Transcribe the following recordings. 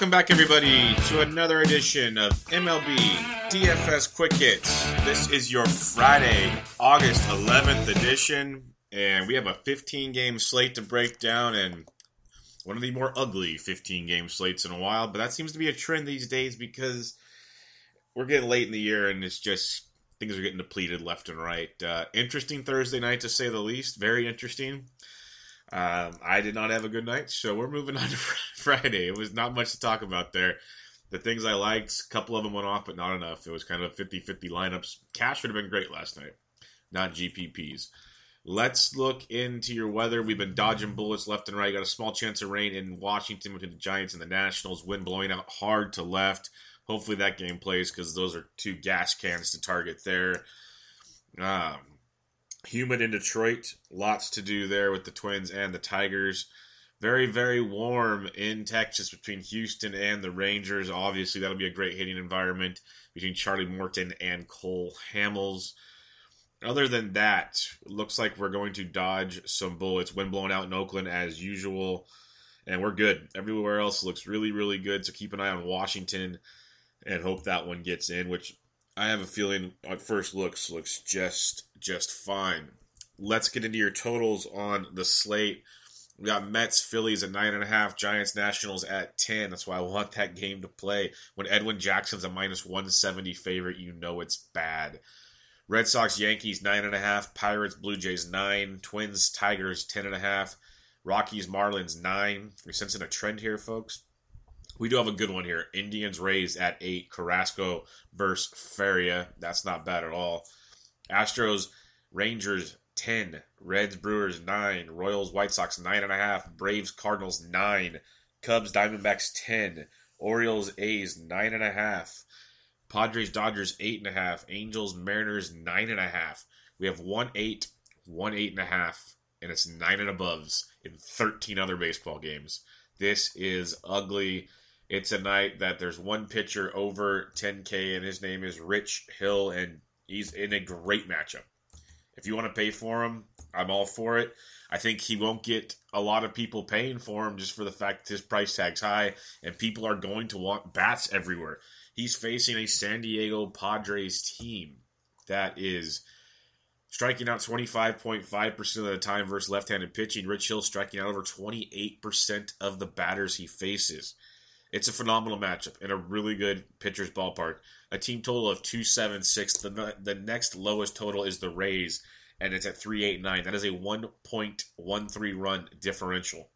Welcome back, everybody, to another edition of MLB DFS Quick Hits. This is your Friday, August 11th edition, and we have a 15 game slate to break down and one of the more ugly 15 game slates in a while. But that seems to be a trend these days because we're getting late in the year and it's just things are getting depleted left and right. Uh, interesting Thursday night to say the least. Very interesting. Um, I did not have a good night, so we're moving on to Friday. It was not much to talk about there. The things I liked, a couple of them went off, but not enough. It was kind of 50 50 lineups. Cash would have been great last night, not GPPs. Let's look into your weather. We've been dodging bullets left and right. Got a small chance of rain in Washington between the Giants and the Nationals. Wind blowing out hard to left. Hopefully that game plays because those are two gas cans to target there. Um, humid in Detroit. Lots to do there with the Twins and the Tigers. Very, very warm in Texas between Houston and the Rangers. Obviously, that'll be a great hitting environment between Charlie Morton and Cole Hamels. Other than that, looks like we're going to dodge some bullets. Wind blowing out in Oakland as usual. And we're good. Everywhere else looks really, really good. So keep an eye on Washington and hope that one gets in, which I have a feeling at first looks looks just just fine. Let's get into your totals on the slate. We got Mets, Phillies at nine and a half, Giants, Nationals at ten. That's why I want that game to play. When Edwin Jackson's a minus one seventy favorite, you know it's bad. Red Sox, Yankees nine and a half, Pirates, Blue Jays nine, Twins, Tigers ten and a half, Rockies, Marlins nine. We're sensing a trend here, folks. We do have a good one here. Indians Rays at eight. Carrasco versus Faria. That's not bad at all. Astros Rangers ten. Reds Brewers nine. Royals White Sox nine and a half. Braves Cardinals nine. Cubs Diamondbacks ten. Orioles A's nine and a half. Padres Dodgers eight and a half. Angels Mariners nine and a half. We have 1 8, 1 8.5, and it's nine and aboves in thirteen other baseball games. This is ugly. It's a night that there's one pitcher over 10K, and his name is Rich Hill, and he's in a great matchup. If you want to pay for him, I'm all for it. I think he won't get a lot of people paying for him just for the fact his price tag's high, and people are going to want bats everywhere. He's facing a San Diego Padres team that is striking out 25.5% of the time versus left handed pitching. Rich Hill striking out over 28% of the batters he faces. It's a phenomenal matchup in a really good pitcher's ballpark. A team total of 276. The, the next lowest total is the Rays, and it's at 389. That is a 1.13 run differential.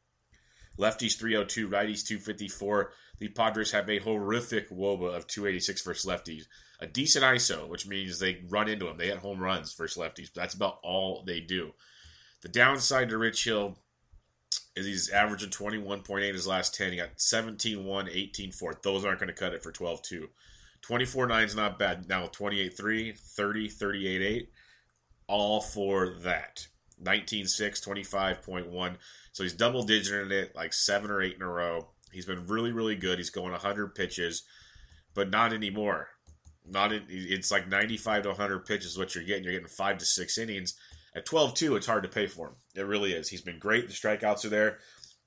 Lefties 302, righties 254. The Padres have a horrific WOBA of 286 versus lefties. A decent ISO, which means they run into them. They hit home runs versus lefties, but that's about all they do. The downside to Rich Hill he's averaging 21.8 his last 10. He got 17 1, 18 4. Those aren't going to cut it for 12 2. 24 9 is not bad. Now 28 3, 30, 38 8. All for that. 19 6, 25.1. So he's double digiting it like seven or eight in a row. He's been really, really good. He's going 100 pitches, but not anymore. Not in, it's like 95 to 100 pitches what you're getting. You're getting five to six innings. At 12-2, it's hard to pay for him. It really is. He's been great. The strikeouts are there.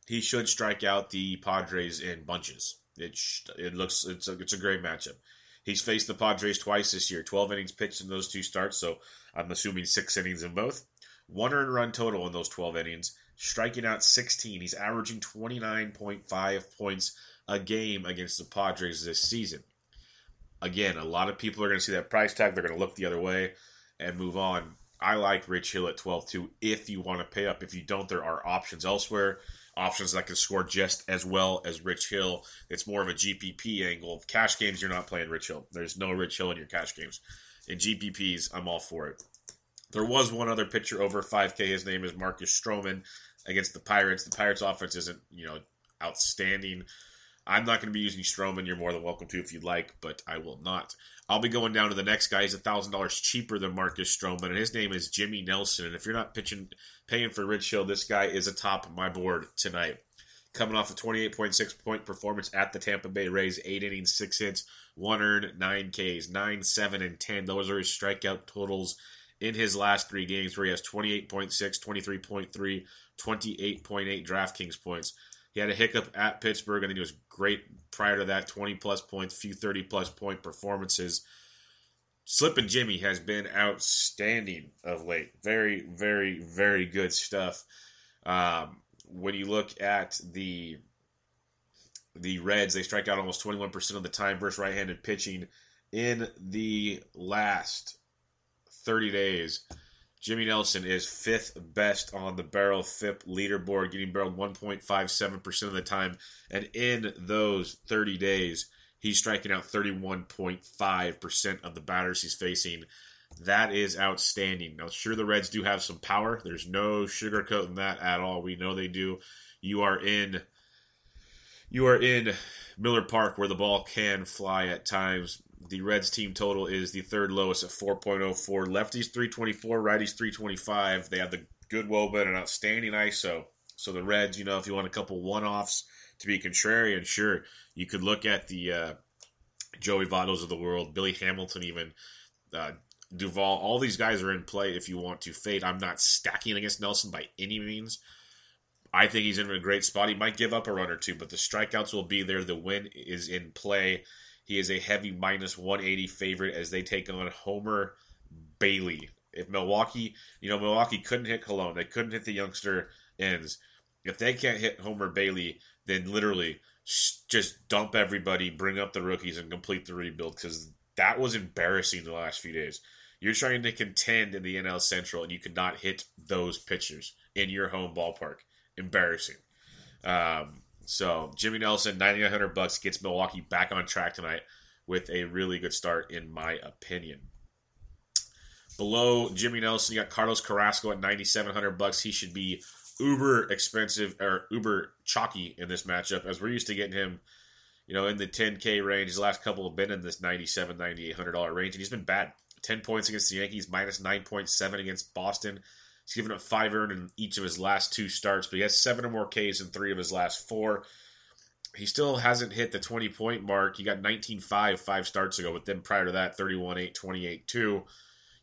He should strike out the Padres in bunches. It it looks it's a, it's a great matchup. He's faced the Padres twice this year. 12 innings pitched in those two starts, so I'm assuming six innings in both. One earned run total in those 12 innings, striking out 16. He's averaging 29.5 points a game against the Padres this season. Again, a lot of people are going to see that price tag. They're going to look the other way and move on. I like Rich Hill at 12 too if you want to pay up. If you don't, there are options elsewhere. Options that can score just as well as Rich Hill. It's more of a GPP angle. Cash games, you're not playing Rich Hill. There's no Rich Hill in your cash games. In GPPs, I'm all for it. There was one other pitcher over 5K. His name is Marcus Stroman against the Pirates. The Pirates offense isn't, you know, outstanding. I'm not going to be using Stroman. You're more than welcome to if you'd like, but I will not. I'll be going down to the next guy. He's thousand dollars cheaper than Marcus Stroman, and his name is Jimmy Nelson. And if you're not pitching, paying for Rich Hill, this guy is atop my board tonight. Coming off a 28.6 point performance at the Tampa Bay Rays, eight innings, six hits, one earned, nine Ks, nine, seven, and ten. Those are his strikeout totals in his last three games, where he has 28.6, 23.3, 28.8 DraftKings points. He had a hiccup at Pittsburgh, and then he was great prior to that 20 plus points, few 30 plus point performances. Slippin' Jimmy has been outstanding of late. Very, very, very good stuff. Um, when you look at the the Reds, they strike out almost 21% of the time versus right-handed pitching in the last 30 days. Jimmy Nelson is fifth best on the barrel FIP leaderboard, getting barreled 1.57% of the time. And in those 30 days, he's striking out 31.5% of the batters he's facing. That is outstanding. Now, sure, the Reds do have some power. There's no sugarcoating that at all. We know they do. You are in. You are in Miller Park where the ball can fly at times. The Reds team total is the third lowest at 4.04. Lefties 324, righties 325. They have the good Woba and an outstanding ISO. So the Reds, you know, if you want a couple one-offs to be contrarian, sure, you could look at the uh, Joey Vottos of the world, Billy Hamilton, even uh, Duvall. All these guys are in play if you want to fade. I'm not stacking against Nelson by any means. I think he's in a great spot. He might give up a run or two, but the strikeouts will be there. The win is in play. He is a heavy minus 180 favorite as they take on Homer Bailey. If Milwaukee, you know, Milwaukee couldn't hit Colon, they couldn't hit the youngster ends. If they can't hit Homer Bailey, then literally just dump everybody, bring up the rookies, and complete the rebuild because that was embarrassing the last few days. You're trying to contend in the NL Central, and you could not hit those pitchers in your home ballpark. Embarrassing. Um, so Jimmy Nelson, ninety nine hundred bucks gets Milwaukee back on track tonight with a really good start, in my opinion. Below Jimmy Nelson, you got Carlos Carrasco at ninety seven hundred bucks. He should be uber expensive or uber chalky in this matchup, as we're used to getting him, you know, in the ten k range. His last couple have been in this ninety seven, ninety eight hundred dollar range, and he's been bad. Ten points against the Yankees, minus nine point seven against Boston. He's given up five earned in each of his last two starts, but he has seven or more Ks in three of his last four. He still hasn't hit the 20 point mark. He got 19 5 five starts ago, but then prior to that, 31 8, 28 2.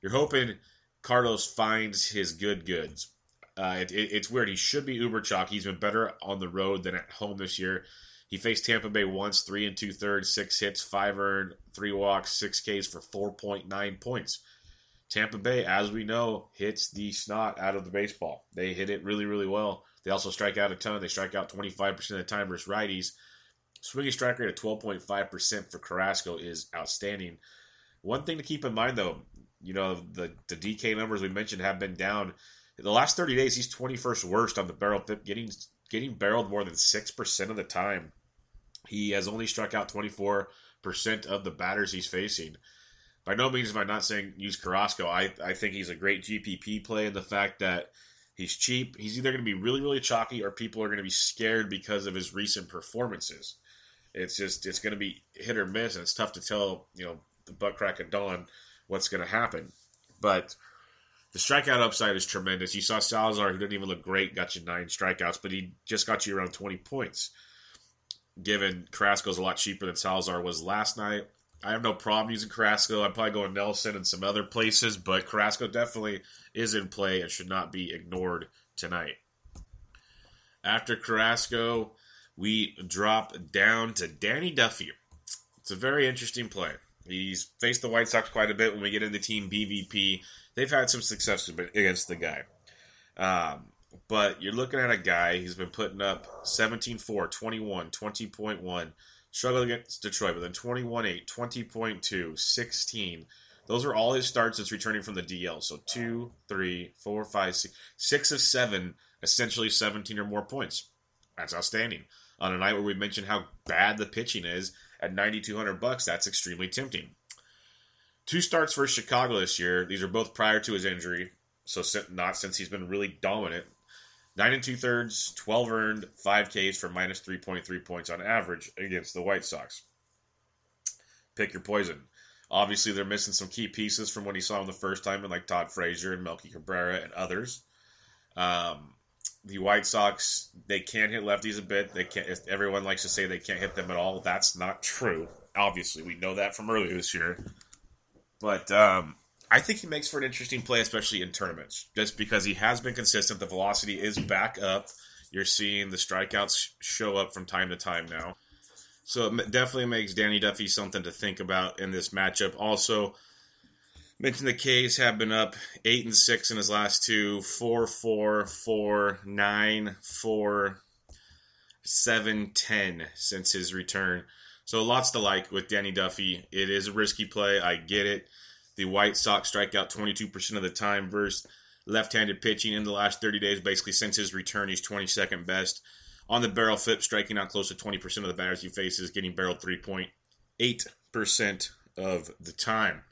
You're hoping Carlos finds his good goods. Uh, it, it, it's weird. He should be uber chalk. He's been better on the road than at home this year. He faced Tampa Bay once, three and two thirds, six hits, five earned, three walks, six Ks for 4.9 points. Tampa Bay, as we know, hits the snot out of the baseball. They hit it really, really well. They also strike out a ton. They strike out 25% of the time versus righties. Swinging strike rate of 12.5% for Carrasco is outstanding. One thing to keep in mind, though, you know, the, the DK numbers we mentioned have been down. In the last 30 days, he's 21st worst on the barrel, getting getting barreled more than 6% of the time. He has only struck out 24% of the batters he's facing by no means am I not saying use Carrasco. I, I think he's a great GPP play in the fact that he's cheap. He's either going to be really, really chalky or people are going to be scared because of his recent performances. It's just, it's going to be hit or miss, and it's tough to tell, you know, the butt crack of dawn what's going to happen. But the strikeout upside is tremendous. You saw Salazar, who didn't even look great, got you nine strikeouts, but he just got you around 20 points. Given Carrasco's a lot cheaper than Salazar was last night, I have no problem using Carrasco. I'm probably going Nelson and some other places, but Carrasco definitely is in play and should not be ignored tonight. After Carrasco, we drop down to Danny Duffy. It's a very interesting play. He's faced the White Sox quite a bit when we get into team BVP. They've had some success against the guy. Um, but you're looking at a guy, he's been putting up 17 4, 21, 20.1, struggled against Detroit, but then 21 8, 20.2, 16. Those are all his starts since returning from the DL. So 2, 3, 4, 5, 6, 6 of 7, essentially 17 or more points. That's outstanding. On a night where we mentioned how bad the pitching is, at 9200 bucks, that's extremely tempting. Two starts for Chicago this year. These are both prior to his injury, so not since he's been really dominant. Nine and two thirds, 12 earned, five Ks for minus 3.3 points on average against the White Sox. Pick your poison. Obviously, they're missing some key pieces from when he saw him the first time, and like Todd Frazier and Melky Cabrera and others. Um, the White Sox they can't hit lefties a bit. They can't. Everyone likes to say they can't hit them at all. That's not true. Obviously, we know that from earlier this year. But um, I think he makes for an interesting play, especially in tournaments, just because he has been consistent. The velocity is back up. You're seeing the strikeouts show up from time to time now. So it definitely makes Danny Duffy something to think about in this matchup. Also, mentioned the K's have been up eight and six in his last two, four, four, four, nine, four, seven, ten since his return. So lots to like with Danny Duffy. It is a risky play. I get it. The White Sox strike out 22% of the time versus left-handed pitching in the last 30 days. Basically, since his return, he's 22nd best on the barrel FIP, striking out close to 20% of the batters he faces, getting barreled 3.8% of the time.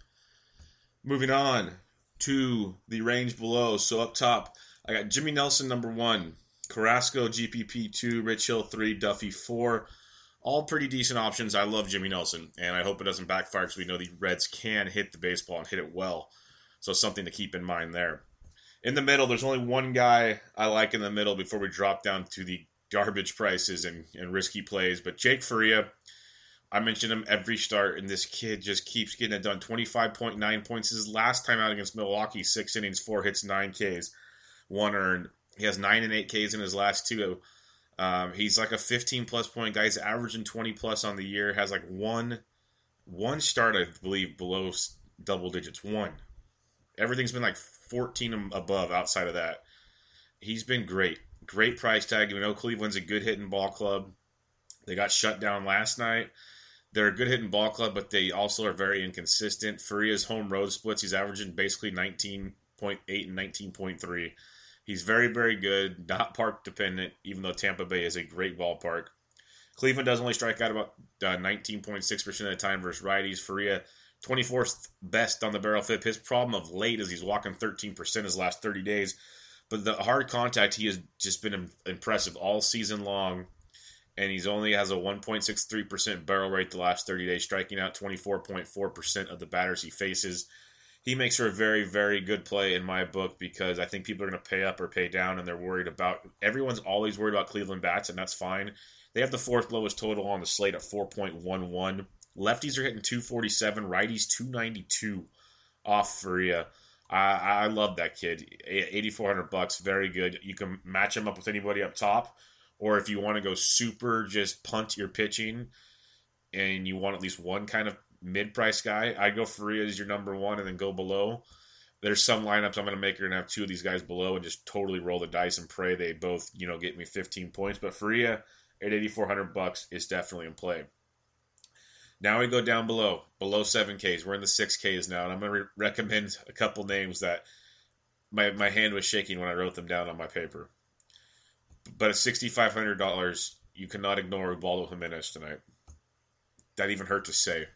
Moving on to the range below. So up top, I got Jimmy Nelson number one, Carrasco GPP two, Rich Hill three, Duffy four. All pretty decent options. I love Jimmy Nelson, and I hope it doesn't backfire because we know the Reds can hit the baseball and hit it well. So something to keep in mind there. In the middle, there's only one guy I like in the middle before we drop down to the garbage prices and, and risky plays. But Jake Faria, I mentioned him every start, and this kid just keeps getting it done. 25.9 points. His last time out against Milwaukee, six innings, four hits, nine Ks, one earned. He has nine and eight Ks in his last two. Um, he's like a 15 plus point guy. He's averaging 20 plus on the year. Has like one one start, I believe, below double digits. One. Everything's been like 14 above outside of that. He's been great. Great price tag. We know Cleveland's a good hitting ball club. They got shut down last night. They're a good hitting ball club, but they also are very inconsistent. Faria's home road splits, he's averaging basically 19.8 and 19.3. He's very, very good, not park dependent, even though Tampa Bay is a great ballpark. Cleveland does only strike out about uh, 19.6% of the time versus righties. Faria, 24th best on the barrel FIP. His problem of late is he's walking 13% his last 30 days. But the hard contact, he has just been impressive all season long and he's only has a 1.63% barrel rate the last 30 days, striking out 24.4% of the batters he faces. He makes for a very, very good play in my book because I think people are going to pay up or pay down, and they're worried about. Everyone's always worried about Cleveland bats, and that's fine. They have the fourth lowest total on the slate at 4.11. Lefties are hitting 247, righties 292 off Faria. I, I love that kid. 8400 bucks, very good. You can match him up with anybody up top or if you want to go super just punt your pitching and you want at least one kind of mid price guy, I'd go Faria as your number one and then go below. There's some lineups I'm going to make are going to have two of these guys below and just totally roll the dice and pray they both, you know, get me 15 points. But Faria at 8,400 bucks is definitely in play. Now we go down below, below 7Ks. We're in the 6Ks now, and I'm going to re- recommend a couple names that my, my hand was shaking when I wrote them down on my paper. But at sixty five hundred dollars, you cannot ignore Ubaldo Jimenez tonight. That even hurt to say.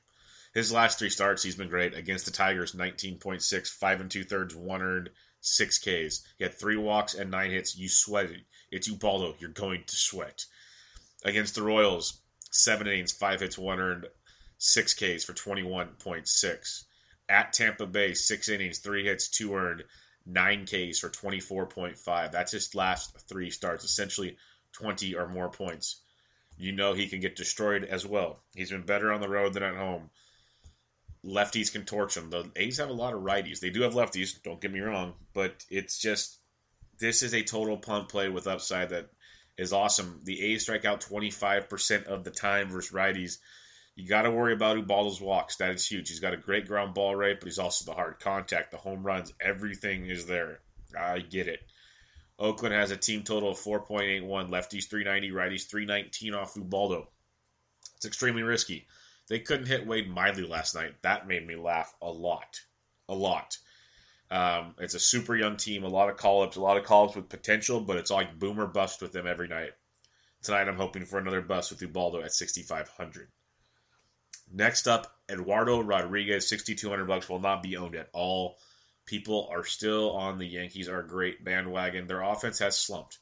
His last three starts, he's been great. Against the Tigers, 19.6, 5 and 2 thirds, 1 earned, 6 Ks. He had 3 walks and 9 hits. You sweated. It's Ubaldo. You're going to sweat. Against the Royals, 7 innings, 5 hits, 1 earned, 6 Ks for 21.6. At Tampa Bay, 6 innings, 3 hits, 2 earned, 9Ks for 24.5. That's his last three starts, essentially 20 or more points. You know he can get destroyed as well. He's been better on the road than at home. Lefties can torch them. The A's have a lot of righties. They do have lefties. Don't get me wrong, but it's just this is a total punt play with upside that is awesome. The A's strike out 25% of the time versus righties. You got to worry about Ubaldo's walks. That is huge. He's got a great ground ball rate, but he's also the hard contact, the home runs, everything is there. I get it. Oakland has a team total of 4.81, lefties 390, righties 319 off Ubaldo. It's extremely risky. They couldn't hit Wade Miley last night. That made me laugh a lot. A lot. Um, it's a super young team, a lot of call ups, a lot of call ups with potential, but it's like boomer bust with them every night. Tonight, I'm hoping for another bust with Ubaldo at 6,500. Next up, Eduardo Rodriguez, 6,200 bucks will not be owned at all. People are still on the Yankees are great bandwagon. Their offense has slumped.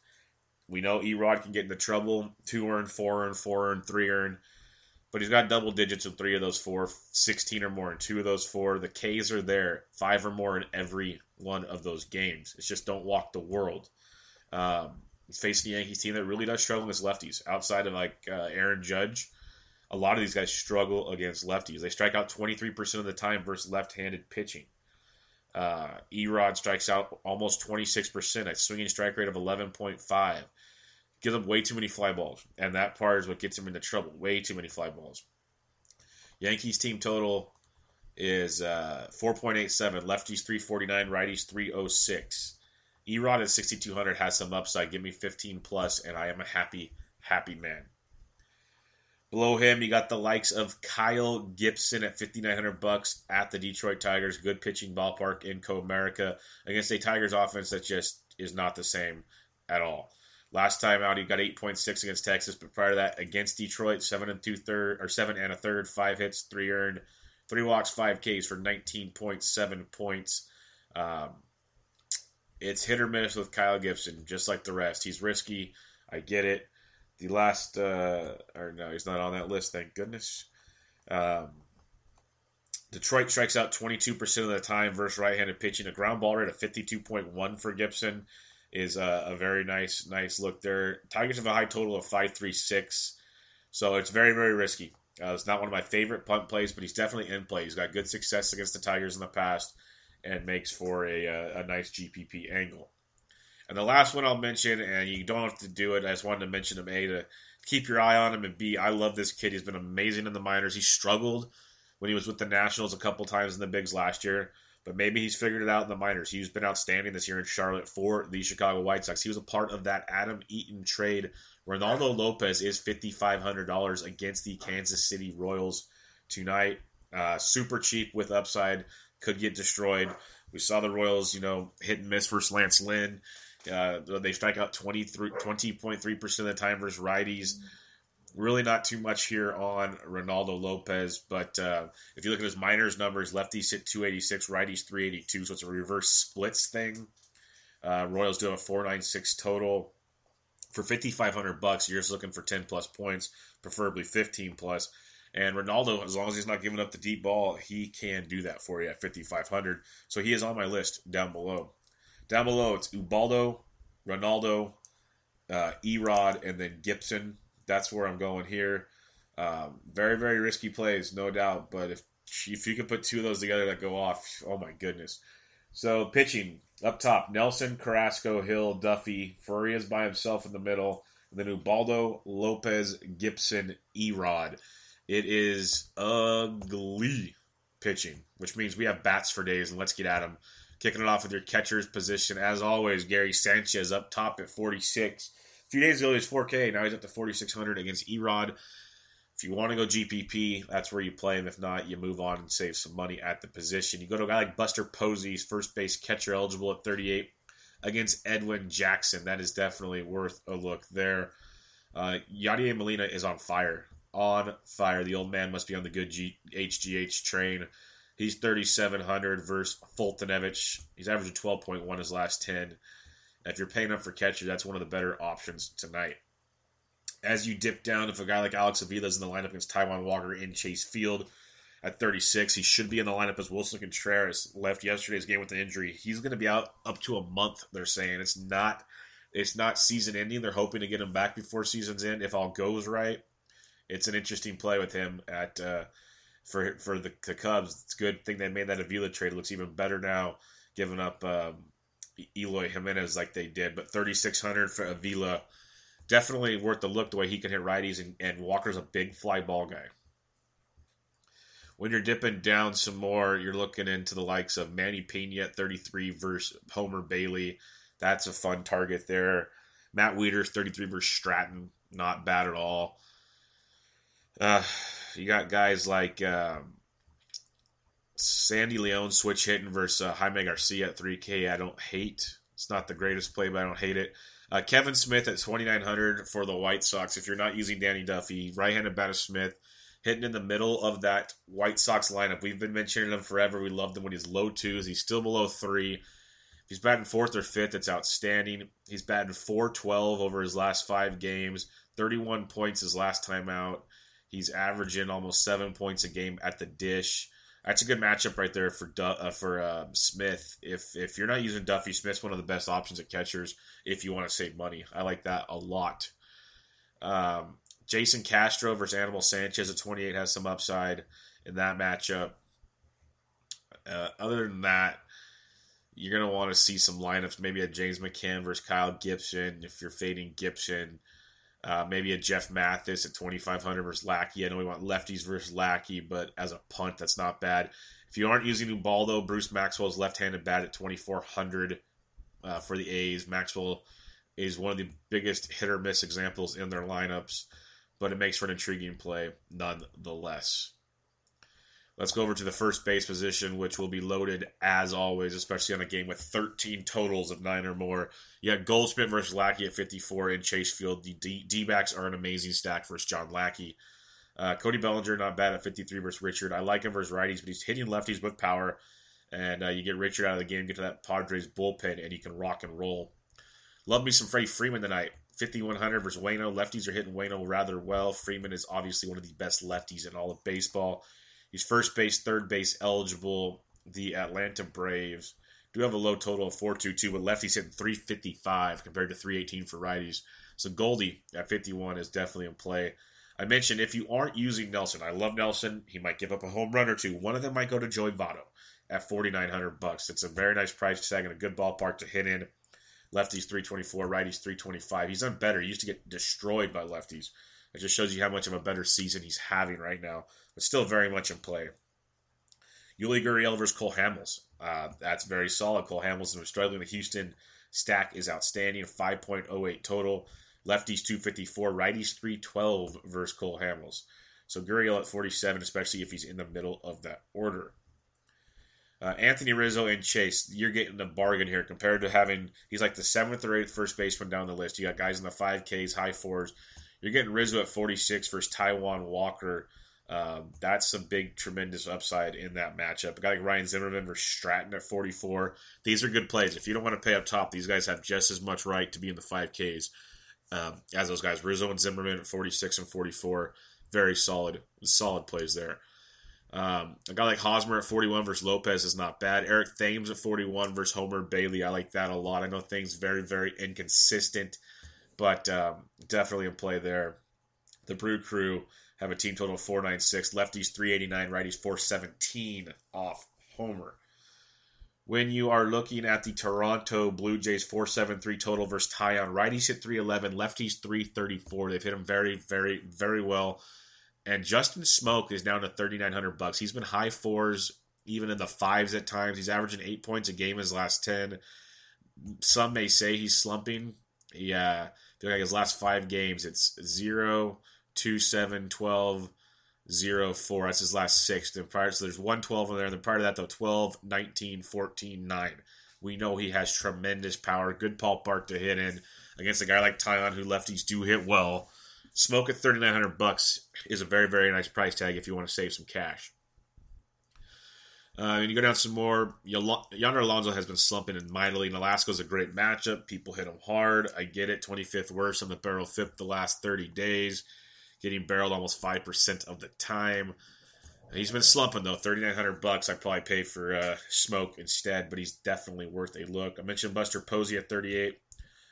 We know Erod can get into trouble, two earn, four earn, four earn, three earn but he's got double digits in three of those four, 16 or more in two of those four. The K's are there, five or more in every one of those games. It's just don't walk the world. Um, facing the Yankees team that really does struggle against lefties. Outside of like uh, Aaron Judge, a lot of these guys struggle against lefties. They strike out 23% of the time versus left-handed pitching. Uh, Erod strikes out almost 26%, a swinging strike rate of 11.5 gives up way too many fly balls, and that part is what gets him into trouble. Way too many fly balls. Yankees team total is uh, 4.87, lefties 349, righties 306. Erod at 6200 has some upside. Give me 15 plus, and I am a happy, happy man. Below him, you got the likes of Kyle Gibson at 5900 bucks at the Detroit Tigers. Good pitching ballpark in Comerica against a Tigers offense that just is not the same at all. Last time out, he got 8.6 against Texas, but prior to that, against Detroit, seven and two third or seven and a third, five hits, three earned, three walks, five Ks for 19.7 points. Um, it's hit or miss with Kyle Gibson, just like the rest. He's risky. I get it. The last, uh, or no, he's not on that list. Thank goodness. Um, Detroit strikes out 22% of the time versus right-handed pitching. A ground ball rate of 52.1 for Gibson is a, a, very nice nice look there. Tigers have a high total of five three six, so it's very very risky. Uh, it's not one of my favorite punt plays, but he's definitely in play. He's got good success against the Tigers in the past, and makes for a, a, a nice GPP angle. And the last one I'll mention, and you don't have to do it. I just wanted to mention him a to keep your eye on him, and b I love this kid. He's been amazing in the minors. He struggled when he was with the Nationals a couple times in the bigs last year but maybe he's figured it out in the minors. He's been outstanding this year in Charlotte for the Chicago White Sox. He was a part of that Adam Eaton trade. Reynaldo Lopez is $5,500 against the Kansas City Royals tonight. Uh, super cheap with upside, could get destroyed. We saw the Royals, you know, hit and miss versus Lance Lynn. Uh, they strike out 20.3% of the time versus righties. Really, not too much here on Reynaldo Lopez, but uh, if you look at his minors numbers, lefties hit 286, righties 382, so it's a reverse splits thing. Uh, Royals do have a 496 total. For 5500 bucks, you're just looking for 10 plus points, preferably 15 plus. And Reynaldo, as long as he's not giving up the deep ball, he can do that for you at 5500. So he is on my list down below. Down below, it's Ubaldo, Reynaldo, uh, Erod, and then Gibson that's where I'm going here. Um, very, very risky plays, no doubt. But if if you can put two of those together that go off, oh my goodness. So pitching up top: Nelson, Carrasco, Hill, Duffy. Faria's by himself in the middle. And then Ubaldo, Lopez, Gibson, Erod. It is ugly pitching, which means we have bats for days, and let's get at them. Kicking it off with your catcher's position, as always, Gary Sanchez up top at 46 few days ago he was 4K. Now he's up to 4,600 against Erod. If you want to go GPP, that's where you play him. If not, you move on and save some money at the position. You go to a guy like Buster Posey, first base catcher eligible at 38 against Edwin Jackson. That is definitely worth a look there. Uh, Yadier Molina is on fire. On fire. The old man must be on the good G- HGH train. He's 3,700 versus Foltynewicz. He's averaging 12.1 his last 10. If you're paying up for catcher, that's one of the better options tonight. As you dip down, if a guy like Alex Avila is in the lineup against Taijuan Walker in Chase Field at 36, he should be in the lineup as Willson Contreras left yesterday's game with an injury. He's going to be out up to a month. They're saying it's not it's not season ending. They're hoping to get him back before season's end if all goes right. It's an interesting play with him at uh, for for the, the Cubs. It's a good thing they made that Avila trade. It looks even better now, giving up um, Eloy Jimenez like they did. But 3,600 for Avila, definitely worth the look the way he can hit righties, and, and Walker's a big fly ball guy. When you're dipping down some more, you're looking into the likes of Manny Piña at 33 versus Homer Bailey. That's a fun target there. Matt Wieters 33 versus Stratton, not bad at all. Uh, you got guys like um, Sandy Leon switch hitting versus uh, Jaime Garcia at 3K. I don't hate. It's not the greatest play, but I don't hate it. Uh, Kevan Smith at 2,900 for the White Sox. If you're not using Danny Duffy, right-handed batter Smith hitting in the middle of that White Sox lineup. We've been mentioning him forever. We loved him when he's low twos. He's still below three. If he's batting fourth or fifth, it's outstanding. He's batting 412 over his last five games, 31 points his last time out. He's averaging almost seven points a game at the dish. That's a good matchup right there for uh, for uh, Smith. If if you're not using Duffy, Smith's one of the best options at catchers. If you want to save money, I like that a lot. Um, Jason Castro versus Anibal Sanchez at 28 has some upside in that matchup. Uh, other than that, you're going to want to see some lineups. Maybe a James McCann versus Kyle Gibson if you're fading Gibson. Uh, maybe a Jeff Mathis at 2,500 versus Lackey. I know we want lefties versus Lackey, but as a punt, that's not bad. If you aren't using Ubaldo, Bruce Maxwell's left-handed bat at 2,400 uh, for the A's. Maxwell is one of the biggest hit or miss examples in their lineups, but it makes for an intriguing play nonetheless. Let's go over to the first base position, which will be loaded as always, especially on a game with 13 totals of nine or more. You got Goldschmidt versus Lackey at 54 in Chase Field. The D backs are an amazing stack versus John Lackey. Uh, Cody Bellinger, not bad at 53 versus Richard. I like him versus righties, but he's hitting lefties with power. And uh, you get Richard out of the game, get to that Padres bullpen, and you can rock and roll. Love me some Freddie Freeman tonight. 5100 versus Wayno. Lefties are hitting Wayno rather well. Freeman is obviously one of the best lefties in all of baseball. He's first base, third base eligible. The Atlanta Braves do have a low total of 422, but lefties hitting 355 compared to 318 for righties. So Goldie at 51 is definitely in play. I mentioned if you aren't using Nelson, I love Nelson. He might give up a home run or two. One of them might go to Joey Votto at 4900 bucks. It's a very nice price tag and a good ballpark to hit in. Lefties 324, righties 325. He's done better. He used to get destroyed by lefties. It just shows you how much of a better season he's having right now but still very much in play. Yuli Gurriel versus Cole Hamels. Uh, that's very solid. Cole Hamels was struggling. The Houston stack is outstanding. 5.08 total. Lefties 254. Righties 312 versus Cole Hamels. So Gurriel at 47, especially if he's in the middle of that order. Uh, Anthony Rizzo and Chase, you're getting a bargain here compared to having he's like the seventh or eighth first baseman down the list. You got guys in the five Ks, high fours. You're getting Rizzo at 46 versus Taijuan Walker um, that's a big, tremendous upside in that matchup. A guy like Ryan Zimmerman versus Stratton at 44. These are good plays. If you don't want to pay up top, these guys have just as much right to be in the 5Ks um, as those guys. Rizzo and Zimmerman at 46 and 44. Very solid, solid plays there. Um, a guy like Hosmer at 41 versus Lopez is not bad. Eric Thames at 41 versus Homer Bailey. I like that a lot. I know Thames very, very inconsistent, but um, definitely in play there. The Brew Crew have a team total of 496. Lefties 389, righties 417 off Homer. When you are looking at the Toronto Blue Jays 473 total versus Taillon, righties hit 311, lefties 334. They've hit them very, very, very well. And Justin Smoak is down to 3900 bucks. He's been high fours, even in the fives at times. He's averaging eight points a game his last 10. Some may say he's slumping. Yeah, feel like his last five games, it's zero, 2, 7, 12, 0, 4. That's his last six. Then prior, so there's 112 in there. And then prior to that, though, 12, 19, 14, 9. We know he has tremendous power. Good ballpark to hit in against a guy like Taillon, who lefties do hit well. Smoak at 3900 bucks is a very, very nice price tag if you want to save some cash. Uh, and you go down some more. Yonder Alonso has been slumping in minor league. Alaska's a great matchup. People hit him hard. I get it. 25th worst on the barrel fifth the last 30 days getting barreled almost 5% of the time. He's been slumping though, 3900 bucks. I probably pay for uh, Smoak instead, but he's definitely worth a look. I mentioned Buster Posey at 38.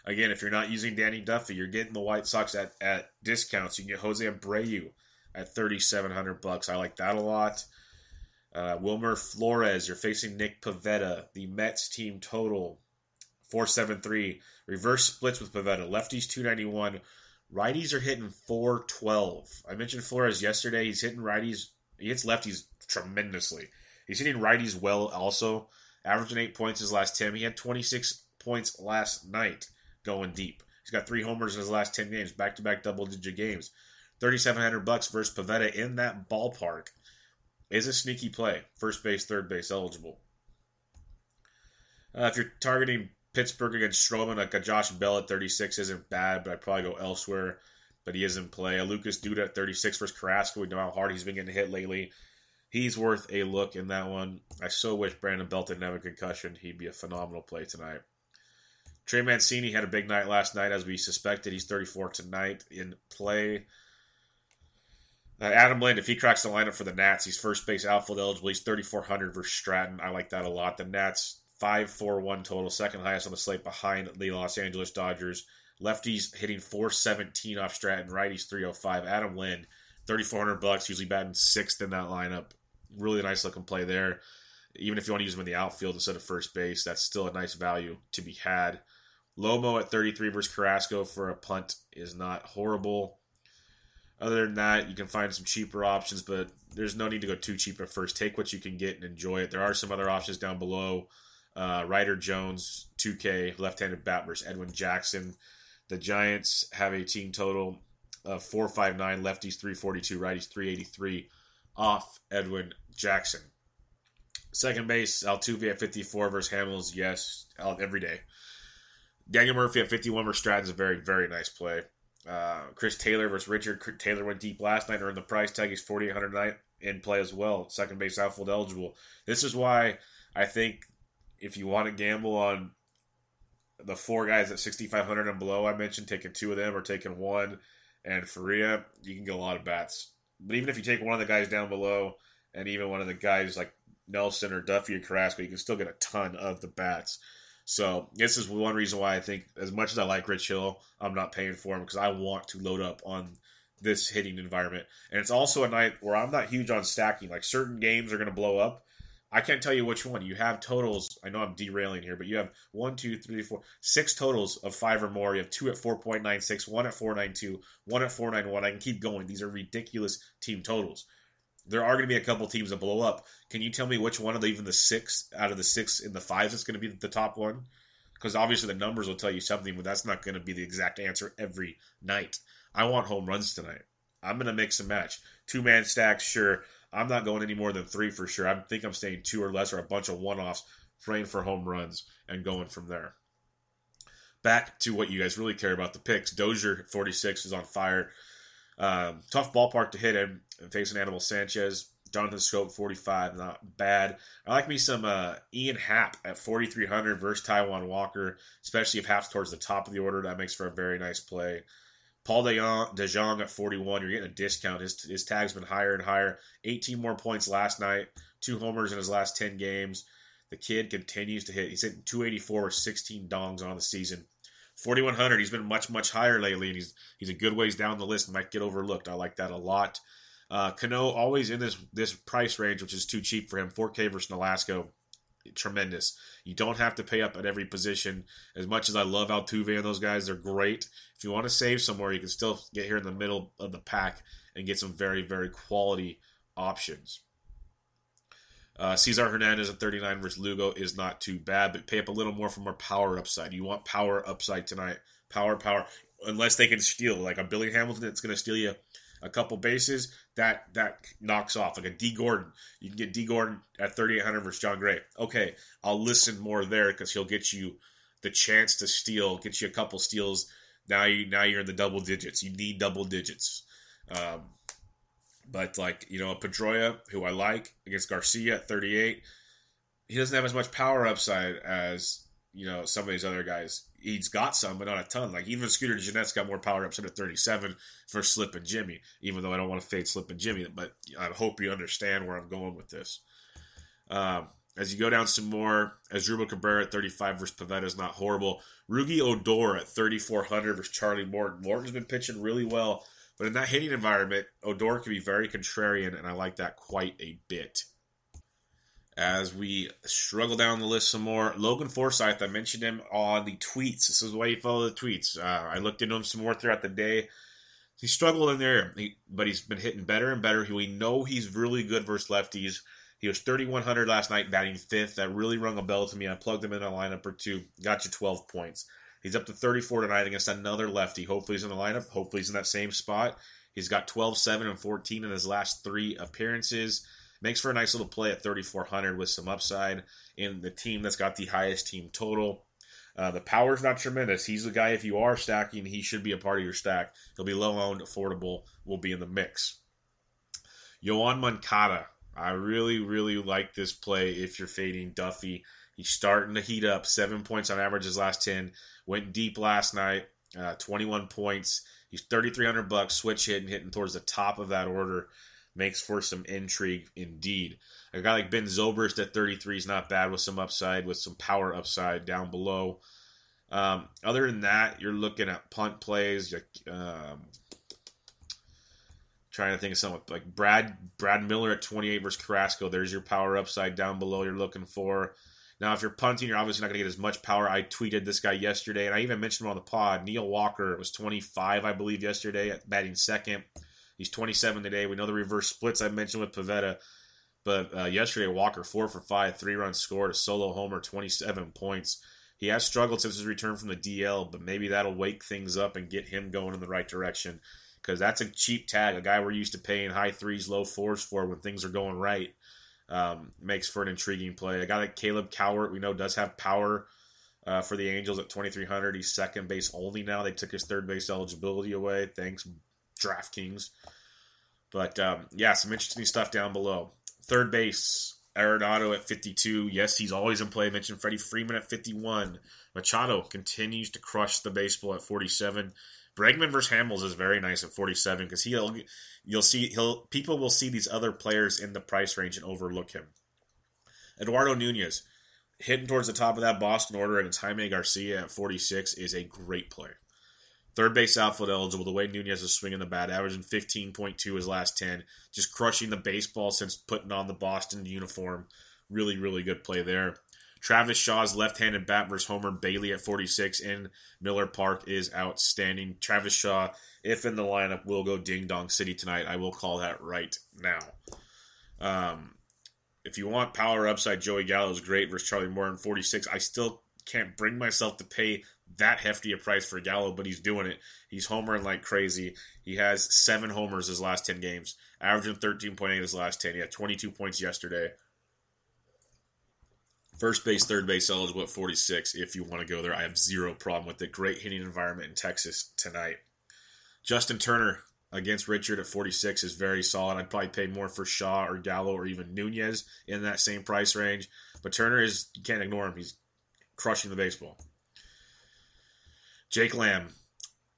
Again, if you're not using Danny Duffy, you're getting the White Sox at, at discounts. You can get Jose Abreu at 3700 bucks. I like that a lot. Uh, Wilmer Flores, you're facing Nick Pivetta. The Mets team total 473. Reverse splits with Pivetta. Lefties 291. Righties are hitting 412. I mentioned Flores yesterday. He's hitting righties. He hits lefties tremendously. He's hitting righties well also. Averaging eight points his last 10. He had 26 points last night going deep. He's got three homers in his last 10 games, back to back double digit games. 3700 bucks versus Pivetta in that ballpark is a sneaky play. First base, third base eligible. Uh, if you're targeting Pittsburgh against Stroman, like a Josh Bell at 36 isn't bad, but I'd probably go elsewhere. But he is in play. A Lucas Duda at 36 versus Carrasco. We know how hard he's been getting hit lately. He's worth a look in that one. I so wish Brandon Belt didn't have a concussion. He'd be a phenomenal play tonight. Trey Mancini had a big night last night, as we suspected. He's 34 tonight in play. Uh, Adam Lind, if he cracks the lineup for the Nats, he's first base outfield eligible. He's 3,400 versus Stratton. I like that a lot. The Nats, 5 4 1 total, second highest on the slate behind the Los Angeles Dodgers. Lefties hitting 417 off Stratton, righties 305. Adam Lind, 3,400 bucks, usually batting sixth in that lineup. Really nice looking play there. Even if you want to use him in the outfield instead of first base, that's still a nice value to be had. Lomo at 33 versus Carrasco for a punt is not horrible. Other than that, you can find some cheaper options, but there's no need to go too cheap at first. Take what you can get and enjoy it. There are some other options down below. Uh, Ryder Jones, 2K, left-handed bat versus Edwin Jackson. The Giants have a team total of 459, lefties 342, righties 383 off Edwin Jackson. Second base, Altuve at 54 versus Hamels, yes, every day. Daniel Murphy at 51 versus Stratton's a very, very nice play. Uh, Chris Taylor versus Richard. Taylor went deep last night, earned the price tag. He's 4,800 night in play as well. Second base outfield eligible. This is why I think if you want to gamble on the four guys at 6,500 and below, I mentioned taking two of them or taking one and Faria, you can get a lot of bats. But even if you take one of the guys down below and even one of the guys like Nelson or Duffy or Carrasco, you can still get a ton of the bats. So this is one reason why I think, as much as I like Rich Hill, I'm not paying for him because I want to load up on this hitting environment. And it's also a night where I'm not huge on stacking. Like certain games are going to blow up. I can't tell you which one. You have totals. I know I'm derailing here, but you have one, two, three, four, six totals of five or more. You have two at 4.96, one at 492, one at 491. I can keep going. These are ridiculous team totals there are going to be a couple teams that blow up. Can you tell me which one of the even the six out of the six in the fives is going to be the top one? Because obviously the numbers will tell you something, but that's not going to be the exact answer every night. I want home runs tonight. I'm going to mix and match. Two man stacks, sure. I'm not going any more than three for sure. I think I'm staying two or less or a bunch of one offs, praying for home runs and going from there. Back to what you guys really care about the picks. Dozier 46 is on fire. Um, tough ballpark to hit him. Facing Anibal Sanchez. Jonathan Schoop 45, not bad. I like me some uh, Ian Happ at 4,300 versus Taijuan Walker, especially if Happ's towards the top of the order. That makes for a very nice play. Paul DeJong at 41, you're getting a discount. His, his tag's been higher and higher. 18 more points last night, two homers in his last 10 games. The kid continues to hit. He's hitting 284 with 16 dongs on the season. 4100. He's been much much higher lately, and he's he's a good ways down the list. Might get overlooked. I like that a lot. Uh, Cano always in this this price range, which is too cheap for him. 4K versus Nolasco, tremendous. You don't have to pay up at every position. As much as I love Altuve and those guys, they're great. If you want to save somewhere, you can still get here in the middle of the pack and get some very very quality options. Uh, Cesar Hernandez at 39 versus Lugo is not too bad, but pay up a little more for more power upside. You want power upside tonight. Power, power. Unless they can steal, like a Billy Hamilton that's going to steal you a couple bases, that that knocks off. Like a D Gordon, you can get D Gordon at 3,800 versus Jon Gray. Okay, I'll listen more there because he'll get you the chance to steal, get you a couple steals. Now you now you're in the double digits. You need double digits. Um, but like you know, Pedroia, who I like against Garcia at 38, he doesn't have as much power upside as you know some of these other guys. He's got some, but not a ton. Like even Scooter Gennett's got more power ups at 37 for Slippin' Jimmy. Even though I don't want to fade Slippin' Jimmy, but I hope you understand where I'm going with this. Um, as you go down some more, Asdrubal Cabrera at 35 versus Pivetta is not horrible. Rougned Odor at 3,400 versus Charlie Morton. Morton's been pitching really well But in that hitting environment, Odor can be very contrarian, and I like that quite a bit. As we struggle down the list some more, Logan Forsythe, I mentioned him on the tweets. This is why you follow the tweets. Uh, I looked into him some more throughout the day. He struggled in there, he, but he's been hitting better and better. We know he's really good versus lefties. He was 3,100 last night, batting fifth. That really rung a bell to me. I plugged him in a lineup or two, got you 12 points. He's up to 34 tonight against another lefty. Hopefully he's in the lineup. Hopefully he's in that same spot. He's got 12, 7, and 14 in his last three appearances. Makes for a nice little play at 3,400 with some upside in the team that's got the highest team total. Uh, the power's not tremendous. He's the guy, if you are stacking, he should be a part of your stack. He'll be low owned, affordable, will be in the mix. Yoan Moncada. I really, really like this play if you're fading Duffy. He's starting to heat up. Seven points on average his last 10. Went deep last night, uh, 21 points. He's 3,300 bucks, switch hitting, hitting towards the top of that order. Makes for some intrigue indeed. A guy like Ben Zobrist at 33 is not bad with some upside, with some power upside down below. Um, other than that, you're looking at punt plays. Um, trying to think of someone like Brad Brad Miller at 28 versus Carrasco. There's your power upside down below you're looking for. Now, if you're punting, you're obviously not going to get as much power. I tweeted this guy yesterday, and I even mentioned him on the pod. Neil Walker was 25, I believe, yesterday at batting second. He's 27 today. We know the reverse splits I mentioned with Pivetta. but uh, yesterday Walker four for five, three runs scored, a solo homer, 27 points. He has struggled since his return from the DL, but maybe that'll wake things up and get him going in the right direction because that's a cheap tag. A guy we're used to paying high threes, low fours for when things are going right um, makes for an intriguing play. A guy like Caleb Cowart, we know does have power uh, for the Angels at 2,300. He's second base only now. They took his third base eligibility away. Thanks, DraftKings. But um, yeah, some interesting stuff down below. Third base, Arenado at 52. Yes, he's always in play. I mentioned Freddie Freeman at 51. Machado continues to crush the baseball at 47. Bregman versus Hamels is very nice at 47 because he'll you'll see he'll people will see these other players in the price range and overlook him. Eduardo Nunez hitting towards the top of that Boston order against Jaime Garcia at 46 is a great play. Third base outfield eligible. The way Nunez is swinging the bat, averaging 15.2 his last 10, just crushing the baseball since putting on the Boston uniform. Really, really good play there. Travis Shaw's left-handed bat versus Homer Bailey at 46 in Miller Park is outstanding. Travis Shaw, if in the lineup, will go Ding Dong City tonight. I will call that right now. Um, if you want power upside, Joey Gallo is great versus Charlie Morton 46. I still can't bring myself to pay that hefty a price for Gallo, but he's doing it. He's homering like crazy. He has seven homers his last 10 games, averaging 13.8 his last 10. He had 22 points yesterday. First base, third base eligible at 46 if you want to go there. I have zero problem with it. Great hitting environment in Texas tonight. Justin Turner against Richard at 46 is very solid. I'd probably pay more for Shaw or Gallo or even Nunez in that same price range. But Turner is, you can't ignore him. He's crushing the baseball. Jake Lamb,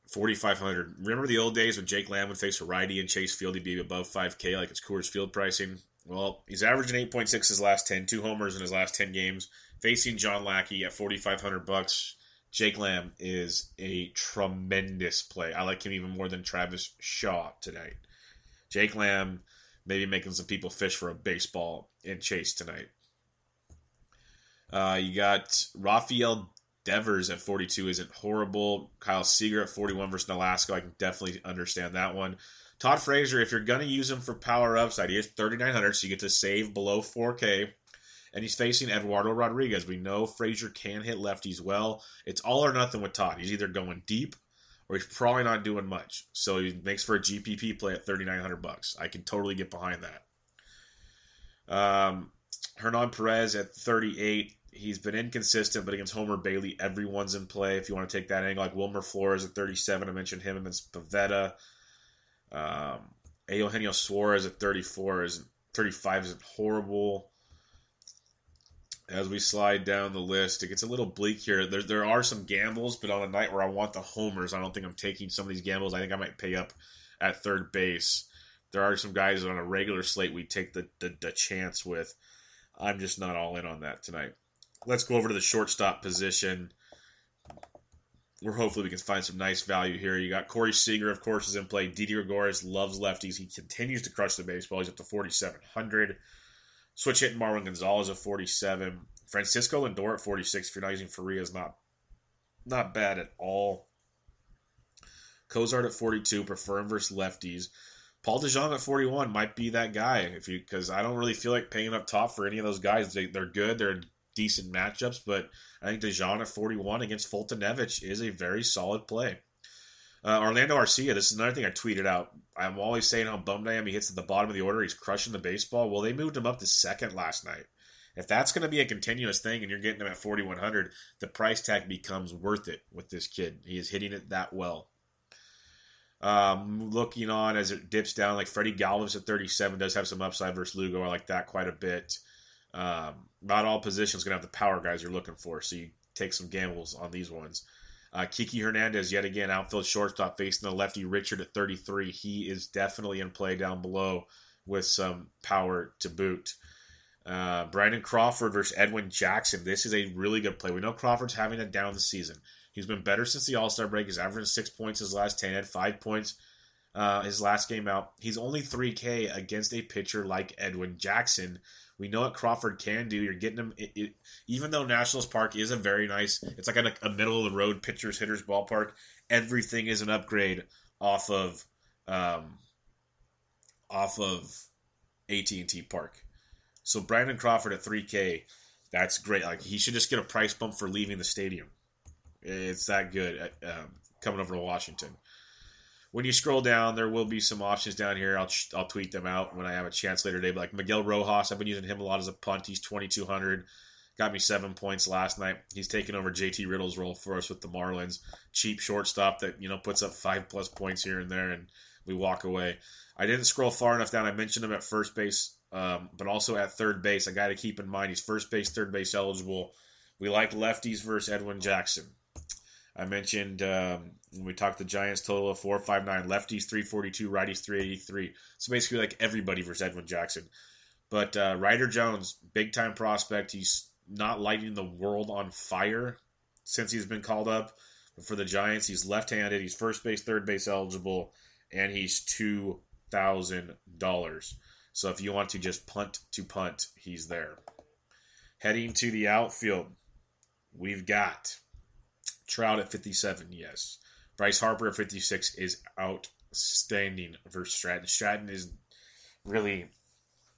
4,500. Remember the old days when Jake Lamb would face a righty and Chase Field, he'd be above 5K like it's Coors Field pricing? Well, he's averaging 8.6 his last 10, two homers in his last 10 games. Facing John Lackey at 4,500 bucks. Jake Lamb is a tremendous play. I like him even more than Travis Shaw tonight. Jake Lamb maybe making some people fish for a baseball in Chase tonight. Uh, you got Rafael Devers at 42 isn't horrible. Kyle Seager at 41 versus Nolasco. I can definitely understand that one. Todd Frazier, if you're going to use him for power upside, he is 3,900, so you get to save below 4K. And he's facing Eduardo Rodriguez. We know Frazier can hit lefties well. It's all or nothing with Todd. He's either going deep or he's probably not doing much. So he makes for a GPP play at 3,900 bucks. I can totally get behind that. Um, Hernan Perez at 38. He's been inconsistent, but against Homer Bailey, everyone's in play. If you want to take that angle, like Wilmer Flores at 37, I mentioned him against Pivetta. Um, Eugenio Suarez at 34 is 35 isn't horrible. As we slide down the list, it gets a little bleak here. There, there are some gambles, but on a night where I want the homers, I don't think I'm taking some of these gambles. I think I might pay up at third base. There are some guys on a regular slate we take the, the, the chance with. I'm just not all in on that tonight. Let's go over to the shortstop position we're hopefully we can find some nice value here. You got Corey Seager, of course, is in play. Didi Gregorius loves lefties. He continues to crush the baseball. He's up to 4,700. Switch hitting Marwin Gonzalez at 47. Francisco Lindor at 46. If you're not using Faria, is not not bad at all. Cozart at 42. Prefer him versus lefties. Paul DeJong at 41 might be that guy if you because I don't really feel like paying up top for any of those guys. They, they're good. They're decent matchups, but I think DeJong at 41 against Foltynewicz is a very solid play. Uh, Orlando Arcia, this is another thing I tweeted out. I'm always saying how bummed I am. He hits at the bottom of the order. He's crushing the baseball. Well, they moved him up to second last night. If that's going to be a continuous thing and you're getting him at 4,100, the price tag becomes worth it with this kid. He is hitting it that well. Um, looking on as it dips down, like Freddy Galvis at 37 does have some upside versus Lugo. I like that quite a bit. Um, not all positions going to have the power guys you're looking for, so you take some gambles on these ones. Uh, Kiki Hernandez, yet again, outfield shortstop facing the lefty Richard at 33. He is definitely in play down below with some power to boot. Uh, Brandon Crawford versus Edwin Jackson. This is a really good play. We know Crawford's having a down season. He's been better since the All Star break. He's averaging six points his last 10, had five points uh, his last game out. He's only 3K against a pitcher like Edwin Jackson. We know what Crawford can do. You're getting him, it, it, even though Nationals Park is a very nice, it's like a, a middle of the road pitchers hitters ballpark. Everything is an upgrade off of, um, off of AT and T Park. So Brandon Crawford at 3K, that's great. Like he should just get a price bump for leaving the stadium. It's that good um, coming over to Washington. When you scroll down, there will be some options down here. I'll I'll tweet them out when I have a chance later today. But like Miguel Rojas, I've been using him a lot as a punt. He's twenty two hundred. Got me seven points last night. He's taking over JT Riddle's role for us with the Marlins. Cheap shortstop that you know puts up five plus points here and there, and we walk away. I didn't scroll far enough down. I mentioned him at first base, um, but also at third base. I got to keep in mind he's first base, third base eligible. We like lefties versus Edwin Jackson. I mentioned um, when we talked the Giants total of four five nine, lefties three forty two, righties three eighty three. So basically, like everybody versus Edwin Jackson. But uh, Ryder Jones, big time prospect. He's not lighting the world on fire since he's been called up. But for the Giants, he's left handed. He's first base, third base eligible, and he's two thousand dollars. So if you want to just punt to punt, he's there. Heading to the outfield, we've got Trout at 57, yes. Bryce Harper at 56 is outstanding versus Stratton. Stratton is really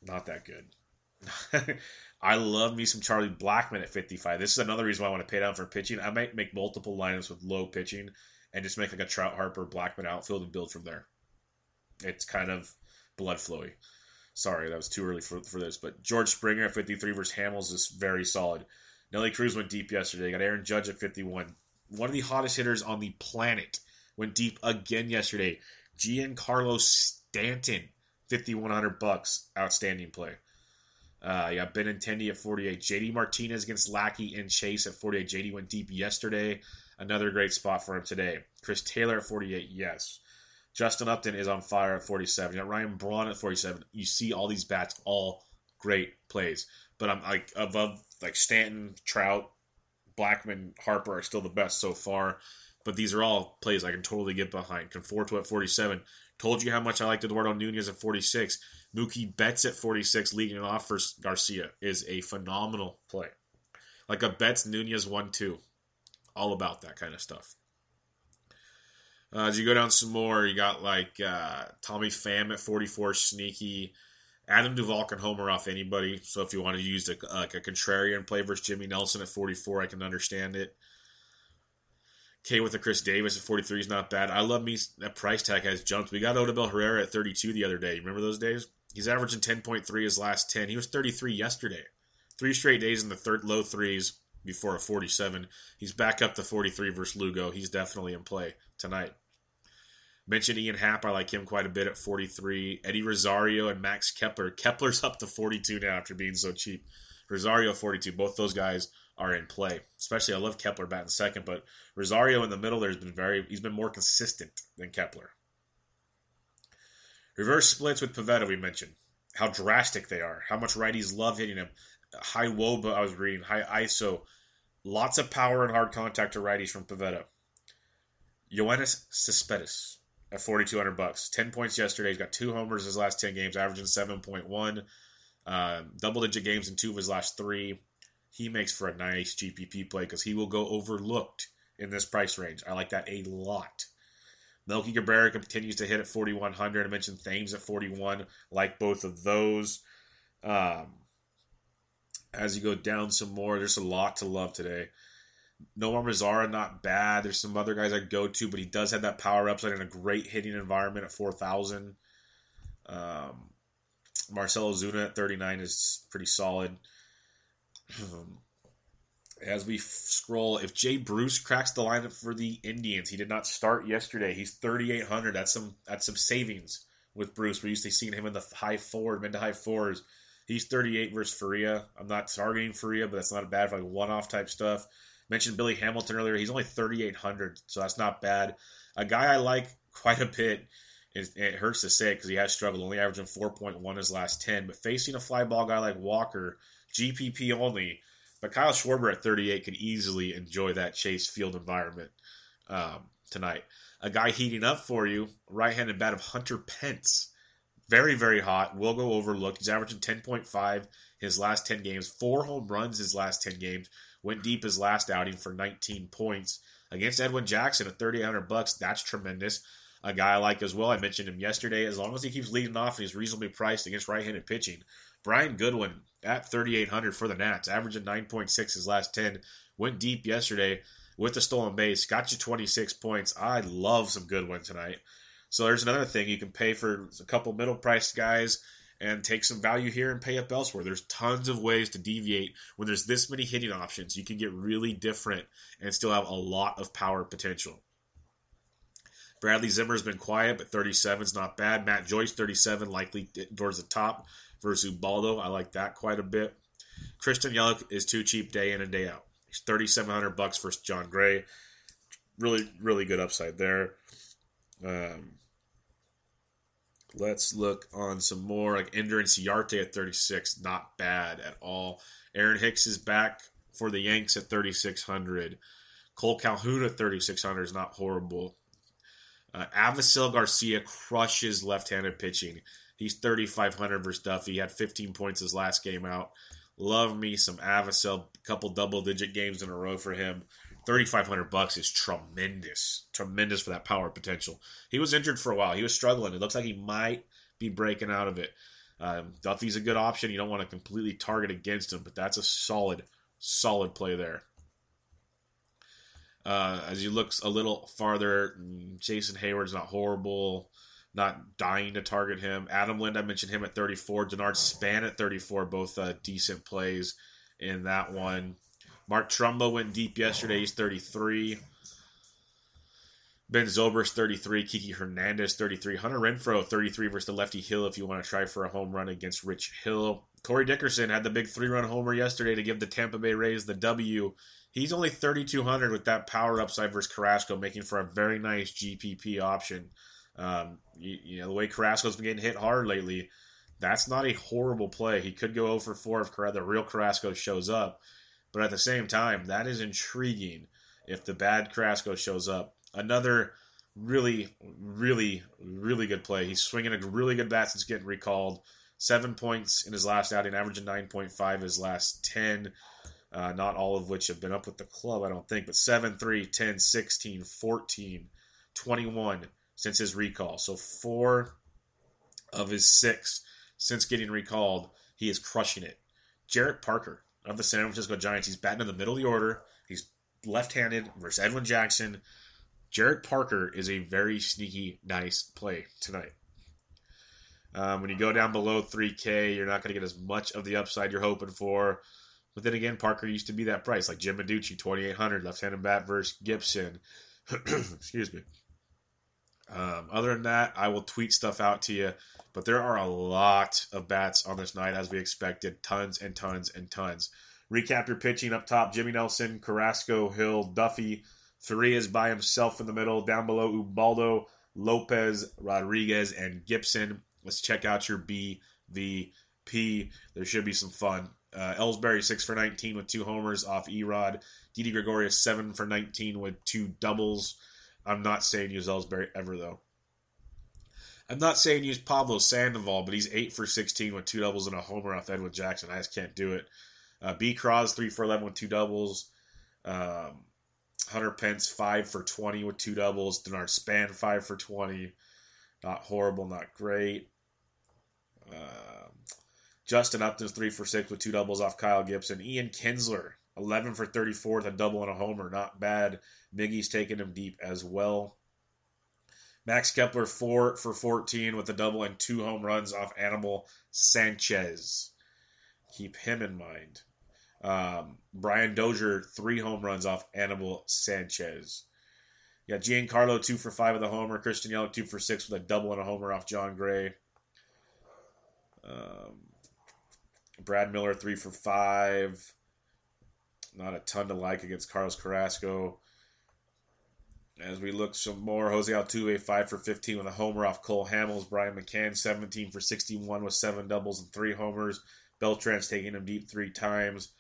not that good. I love me some Charlie Blackmon at 55. This is another reason why I want to pay down for pitching. I might make multiple lineups with low pitching and just make like a Trout Harper Blackmon outfield and build from there. It's kind of blood flowy. Sorry, that was too early for, for this. But George Springer at 53 versus Hamels is very solid. Nelly Cruz went deep yesterday. Got Aaron Judge at 51 one of the hottest hitters on the planet, went deep again yesterday. Giancarlo Stanton, fifty one hundred bucks, outstanding play. Uh, yeah, Benintendi at 48. JD Martinez against Lackey and Chase at 48. JD went deep yesterday. Another great spot for him today. Chris Taylor at 48. Yes. Justin Upton is on fire at 47. You got Ryan Braun at 47. You see all these bats, all great plays. But I'm like above like Stanton, Trout, Blackmon, Harper are still the best so far. But these are all plays I can totally get behind. Conforto at 47. Told you how much I liked Eduardo Nunez at 46. Mookie Betts at 46, leading it off for Garcia, is a phenomenal play. Like a Betts Nunez 1 2. All about that kind of stuff. Uh, as you go down some more, you got like uh, Tommy Pham at 44, sneaky. Adam Duvall can homer off anybody. So if you want to use a, like a contrarian play versus Jimmy Nelson at 44, I can understand it. K with a Chris Davis at 43 is not bad. I love me that price tag has jumped. We got Odubel Herrera at 32 the other day. Remember those days? He's averaging 10.3 his last 10. He was 33 yesterday. Three straight days in the third low threes before a 47. He's back up to 43 versus Lugo. He's definitely in play tonight. Mentioned Ian Happ. I like him quite a bit at 43. Eddie Rosario and Max Kepler. Kepler's up to 42 now after being so cheap. Rosario 42. Both those guys are in play. Especially, I love Kepler batting second, but Rosario in the middle there's been very he's been more consistent than Kepler. Reverse splits with Pivetta, we mentioned. How drastic they are. How much righties love hitting him. High wOBA I was reading. High ISO. Lots of power and hard contact to righties from Pivetta. Yoenis Cespedes at 4200 bucks. 10 points yesterday. He's got two homers his last 10 games, averaging 7.1. Uh, double digit games in two of his last three. He makes for a nice GPP play because he will go overlooked in this price range. I like that a lot. Melky Cabrera continues to hit at 4,100. I mentioned Thames at 41. Like both of those. Um, as you go down some more, there's a lot to love today. Nomar Mazara, not bad. There's some other guys I go to, but he does have that power upside in a great hitting environment at 4,000. Um, Marcell Ozuna at 39 is pretty solid. Um, as we f- scroll, if Jay Bruce cracks the lineup for the Indians, he did not start yesterday. He's 3,800. That's some that's some savings with Bruce. We're used to seeing him in the high four, mid to high fours. He's 38 versus Faria. I'm not targeting Faria, but that's not bad for like one off type stuff. Mentioned Billy Hamilton earlier. He's only 3,800, so that's not bad. A guy I like quite a bit. Is, it hurts to say because he has struggled, only averaging 4.1 his last 10. But facing a fly ball guy like Walker, GPP only, but Kyle Schwarber at 38 could easily enjoy that Chase Field environment um, tonight. A guy heating up for you, right-handed bat of Hunter Pence. Very, very hot. Will go overlooked. He's averaging 10.5 his last 10 games. Four home runs his last 10 games. Went deep his last outing for 19 points. Against Edwin Jackson at 3,800 bucks. That's tremendous. A guy I like as well. I mentioned him yesterday. As long as he keeps leading off and he's reasonably priced against right-handed pitching. Brian Goodwin at 3,800 for the Nats, averaging 9.6 his last 10. Went deep yesterday with the stolen base, got you 26 points. I love some Goodwin tonight. So there's another thing you can pay for a couple middle priced guys and take some value here and pay up elsewhere. There's tons of ways to deviate when there's this many hitting options. You can get really different and still have a lot of power potential. Bradley Zimmer's been quiet, but 37 is not bad. Matt Joyce, 37, likely towards the top versus Ubaldo. I like that quite a bit. Christian Yelich is too cheap day in and day out. He's 3700 bucks versus Jon Gray. Really, really good upside there. Um, let's look on some more like Ender Inciarte at 36. Not bad at all. Aaron Hicks is back for the Yanks at 3600. Cole Calhoun at 3600 is not horrible. Uh, Garcia crushes left-handed pitching. He's 3,500 versus Duffy. He had 15 points his last game out. Love me some Avisail. Couple double-digit games in a row for him. 3,500 bucks is tremendous. Tremendous for that power potential. He was injured for a while. He was struggling. It looks like he might be breaking out of it. Um, Duffy's a good option. You don't want to completely target against him, but that's a solid, solid play there. Uh, as you look a little farther, Jason Heyward's not horrible, not dying to target him. Adam Lind, I mentioned him at 34. Denard Span at 34, both uh, decent plays in that one. Mark Trumbo went deep yesterday. He's 33. Ben Zobrist 33. Kiki Hernandez, 33. Hunter Renfroe, 33 versus the lefty Hill if you want to try for a home run against Rich Hill. Corey Dickerson had the big three run homer yesterday to give the Tampa Bay Rays the W. He's only 3,200 with that power upside versus Carrasco, making for a very nice GPP option. Um, you, you, know, the way Carrasco's been getting hit hard lately, that's not a horrible play. He could go over 4 if the real Carrasco shows up. But at the same time, that is intriguing if the bad Carrasco shows up. Another really, really, really good play. He's swinging a really good bat since getting recalled. Seven points in his last outing, averaging 9.5 his last 10. Uh, not all of which have been up with the club, I don't think, but 7, 3, 10, 16, 14, 21 since his recall. So four of his six since getting recalled, he is crushing it. Jarrett Parker of the San Francisco Giants, he's batting in the middle of the order. He's left-handed versus Edwin Jackson. Jarrett Parker is a very sneaky, nice play tonight. Um, when you go down below 3K, you're not going to get as much of the upside you're hoping for. But then again, Parker used to be that price, like Jim Adduci, 2,800, left-handed bat versus Gibson. Excuse me. Um, other than that, I will tweet stuff out to you. But there are a lot of bats on this night, as we expected. Tons and tons and tons. Recap your pitching up top Jimmy Nelson, Carrasco, Hill, Duffy. Faria's by himself in the middle. Down below, Ubaldo, Lopez, Rodriguez, and Gibson. Let's check out your BVP. There should be some fun. Uh, Ellsbury six for 19 with two homers off Erod. Didi Gregorius seven for 19 with two doubles. I'm not saying use Ellsbury ever though. I'm not saying use Pablo Sandoval, but he's eight for 16 with two doubles and a homer off Edwin Jackson. I just can't do it. Uh, B. Cross three for 11 with two doubles. Um, Hunter Pence five for 20 with two doubles. Denard Span five for 20. Not horrible, not great. Uh, Justin Upton's three for six with two doubles off Kyle Gibson. Ian Kinsler 11 for 34 with a double and a homer. Not bad. Miggy's taking him deep as well. Max Kepler, 4 for 14 with a double and two home runs off Anibal Sanchez. Keep him in mind. Um, Brian Dozier, three home runs off Anibal Sanchez. Yeah, Giancarlo, 2 for 5 with a homer. Christian Yelich, 2 for 6 with a double and a homer off Jon Gray. Um, Brad Miller, 3 for 5. Not a ton to like against Carlos Carrasco. As we look some more, Jose Altuve, 5 for 15 with a homer off Cole Hamels. Brian McCann, 17 for 61 with seven doubles and three homers. Beltran's taking him deep three times.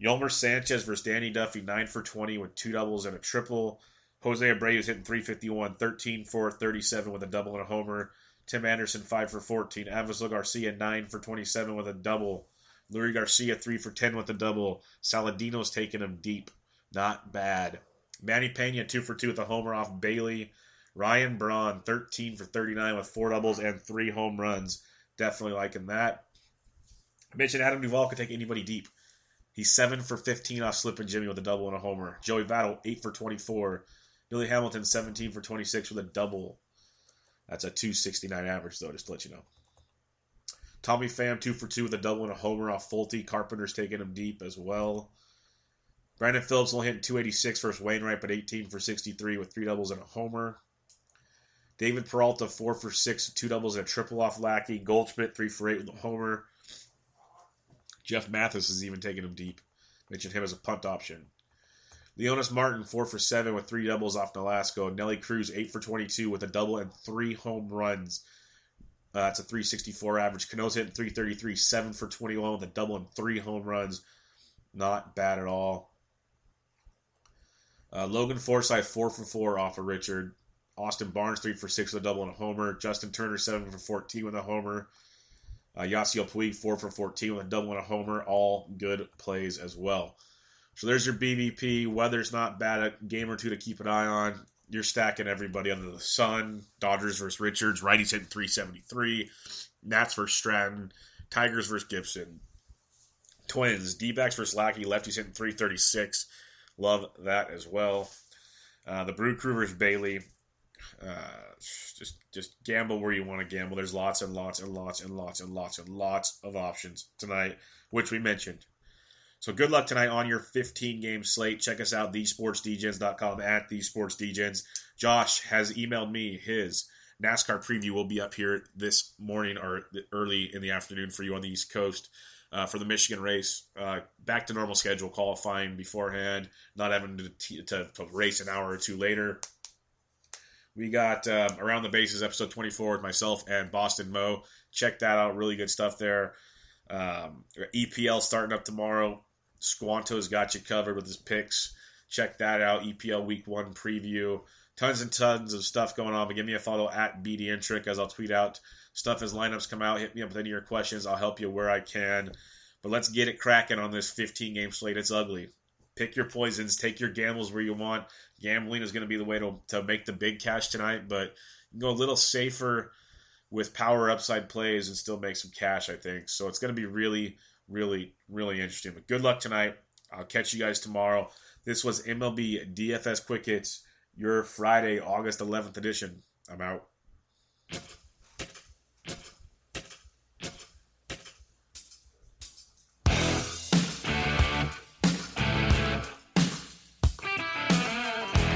Yolmer Sanchez versus Danny Duffy, 9 for 20 with two doubles and a triple. Jose Abreu is hitting 351, 13 for 37 with a double and a homer. Tim Anderson, 5 for 14. Avisail Garcia, 9 for 27 with a double. Leury Garcia, 3 for 10 with a double. Saladino's taking him deep. Not bad. Manny Piña, 2 for 2 with a homer off Bailey. Ryan Braun, 13 for 39 with four doubles and three home runs. Definitely liking that. I mentioned Adam Duvall could take anybody deep. He's 7 for 15 off Slippin' Jimmy with a double and a homer. Joey Votto, 8 for 24. Billy Hamilton, 17 for 26 with a double. That's a 269 average, though, just to let you know. Tommy Pham, 2 for 2 with a double and a homer off Folty. Carpenter's taking him deep as well. Brandon Phillips only hitting 286 versus Wainwright, but 18 for 63 with three doubles and a homer. David Peralta, 4 for 6, two doubles and a triple off Lackey. Goldschmidt, 3 for 8 with a homer. Jeff Mathis is even taking him deep. Mentioned him as a punt option. Leonys Martin, 4 for 7 with three doubles off Nolasco. Nelly Cruz, 8 for 22 with a double and three home runs. Uh, that's a 364 average. Cano's hitting 333, 7 for 21 with a double and three home runs. Not bad at all. Uh, Logan Forsythe, 4 for 4 off of Richard. Austin Barnes, 3 for 6 with a double and a homer. Justin Turner, 7 for 14 with a homer. Uh, Yasiel Puig, 4 for 14 with a double and a homer. All good plays as well. So there's your BVP. Weather's not bad. A game or two to keep an eye on. You're stacking everybody under the sun. Dodgers versus Richards. Righties hitting 373. Nats versus Stratton. Tigers versus Gibson. Twins. D-backs versus Lackey. Lefties hitting 336. Love that as well. Uh, the Brew Crew versus Bailey. Uh, just just gamble where you want to gamble. There's lots and lots and lots and lots and lots and lots of options tonight, which we mentioned. So good luck tonight on your 15 game slate. Check us out, thesportsdgens.com at thesportsdgens. Josh has emailed me his NASCAR preview will be up here this morning or early in the afternoon for you on the East Coast uh, for the Michigan race. Uh, back to normal schedule qualifying beforehand, not having to, to, to race an hour or two later. We got uh, Around the Bases episode 24 with myself and Boston Mo. Check that out. Really good stuff there. Um, EPL starting up tomorrow. Squanto's got you covered with his picks. Check that out. EPL Week 1 preview. Tons and tons of stuff going on. But give me a follow at BD as I'll tweet out stuff as lineups come out. Hit me up with any of your questions. I'll help you where I can. But let's get it cracking on this 15 game slate. It's ugly. Pick your poisons. Take your gambles where you want. Gambling is going to be the way to, to make the big cash tonight, but you can go a little safer with power upside plays and still make some cash, I think. So it's going to be really, really, really interesting. But good luck tonight. I'll catch you guys tomorrow. This was MLB DFS Quick Hits, your Friday, August 11th edition. I'm out.